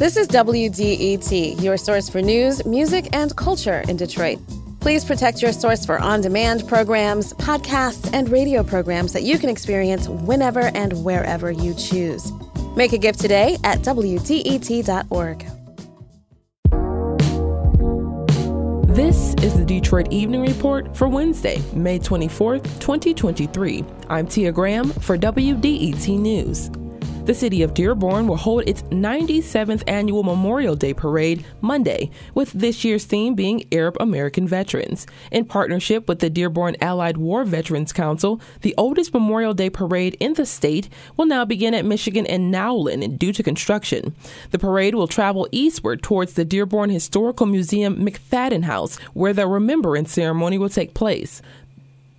This is WDET, your source for news, music, and culture in Detroit. Please protect your source for on demand programs, podcasts, and radio programs that you can experience whenever and wherever you choose. Make a gift today at WDET.org. This is the Detroit Evening Report for Wednesday, May 24th, 2023. I'm Tia Graham for WDET News. The city of Dearborn will hold its 97th annual Memorial Day Parade Monday, with this year's theme being Arab American Veterans. In partnership with the Dearborn Allied War Veterans Council, the oldest Memorial Day parade in the state will now begin at Michigan and Nowlin due to construction. The parade will travel eastward towards the Dearborn Historical Museum McFadden House, where the remembrance ceremony will take place.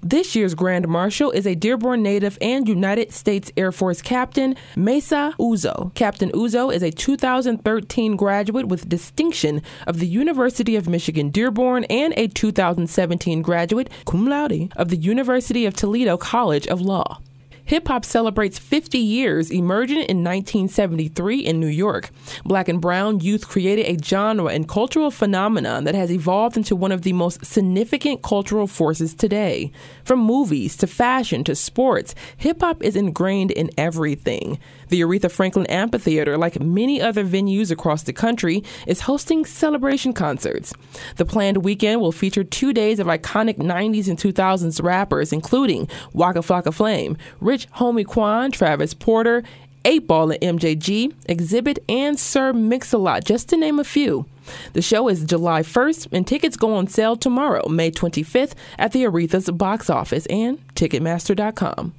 This year's Grand Marshal is a Dearborn native and United States Air Force Captain, Mesa Uzo. Captain Uzo is a 2013 graduate with distinction of the University of Michigan Dearborn and a 2017 graduate, cum laude, of the University of Toledo College of Law. Hip hop celebrates 50 years, emerging in 1973 in New York. Black and brown youth created a genre and cultural phenomenon that has evolved into one of the most significant cultural forces today. From movies to fashion to sports, hip hop is ingrained in everything. The Aretha Franklin Amphitheater, like many other venues across the country, is hosting celebration concerts. The planned weekend will feature two days of iconic 90s and 2000s rappers, including Waka Flocka Flame, Rich Homie Quan, Travis Porter, 8 Ball and MJG, Xzibit, and Sir Mix-a-Lot, just to name a few. The show is July 1st, and tickets go on sale tomorrow, May 25th, at the Aretha's box office and Ticketmaster.com.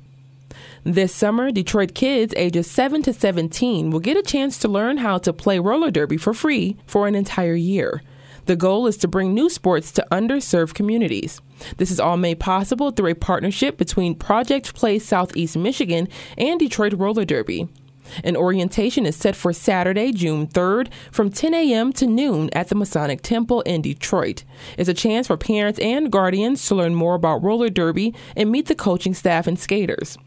This summer, Detroit kids ages 7 to 17 will get a chance to learn how to play roller derby for free for an entire year. The goal is to bring new sports to underserved communities. This is all made possible through a partnership between Project Play Southeast Michigan and Detroit Roller Derby. An orientation is set for Saturday, June 3rd from 10 a.m. to noon at the Masonic Temple in Detroit. It's a chance for parents and guardians to learn more about roller derby and meet the coaching staff and skaters.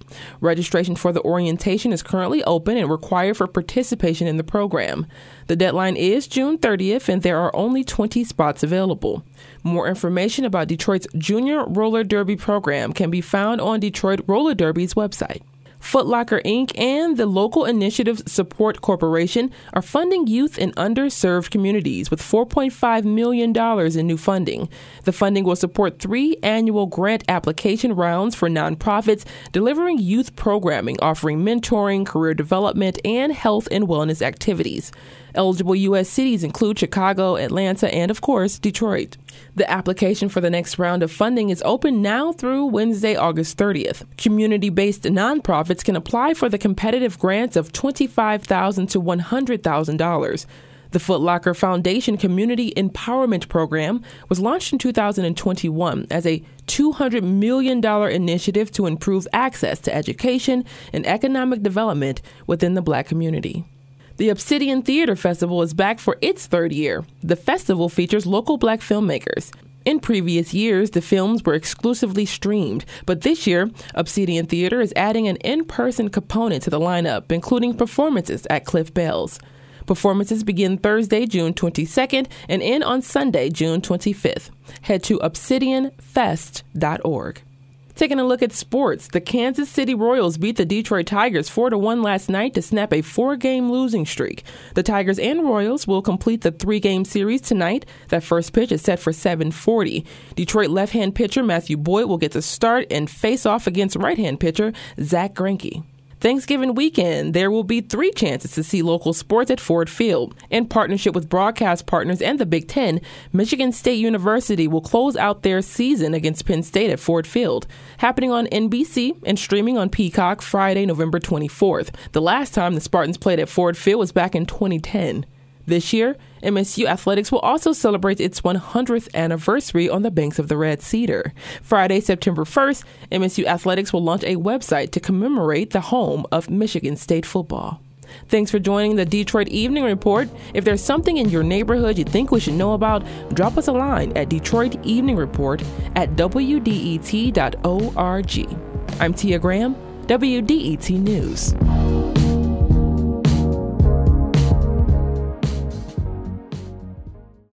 Registration for the orientation is currently open and required for participation in the program. The deadline is June 30th and there are only 20 spots available. More information about Detroit's Junior Roller Derby program can be found on Detroit Roller Derby's website. Footlocker Inc. and the Local Initiatives Support Corporation are funding youth in underserved communities with $4.5 million in new funding. The funding will support three annual grant application rounds for nonprofits delivering youth programming offering mentoring, career development, and health and wellness activities. Eligible U.S. cities include Chicago, Atlanta, and of course, Detroit. The application for the next round of funding is open now through Wednesday, August 30th. Community based nonprofits can apply for the competitive grants of $25,000 to $100,000. The Footlocker Foundation Community Empowerment Program was launched in 2021 as a $200 million initiative to improve access to education and economic development within the black community. The Obsidian Theater Festival is back for its third year. The festival features local black filmmakers. In previous years, the films were exclusively streamed, but this year, Obsidian Theater is adding an in person component to the lineup, including performances at Cliff Bell's. Performances begin Thursday, June 22nd, and end on Sunday, June 25th. Head to obsidianfest.org. Taking a look at sports, the Kansas City Royals beat the Detroit Tigers 4 to 1 last night to snap a four-game losing streak. The Tigers and Royals will complete the three-game series tonight. That first pitch is set for 7:40. Detroit left-hand pitcher Matthew Boyd will get the start and face off against right-hand pitcher Zack Greinke. Thanksgiving weekend, there will be three chances to see local sports at Ford Field. In partnership with broadcast partners and the Big Ten, Michigan State University will close out their season against Penn State at Ford Field, happening on NBC and streaming on Peacock Friday, November 24th. The last time the Spartans played at Ford Field was back in 2010. This year, MSU Athletics will also celebrate its 100th anniversary on the banks of the Red Cedar. Friday, September 1st, MSU Athletics will launch a website to commemorate the home of Michigan State football. Thanks for joining the Detroit Evening Report. If there's something in your neighborhood you think we should know about, drop us a line at Detroit Evening Report at WDET.org. I'm Tia Graham, WDET News.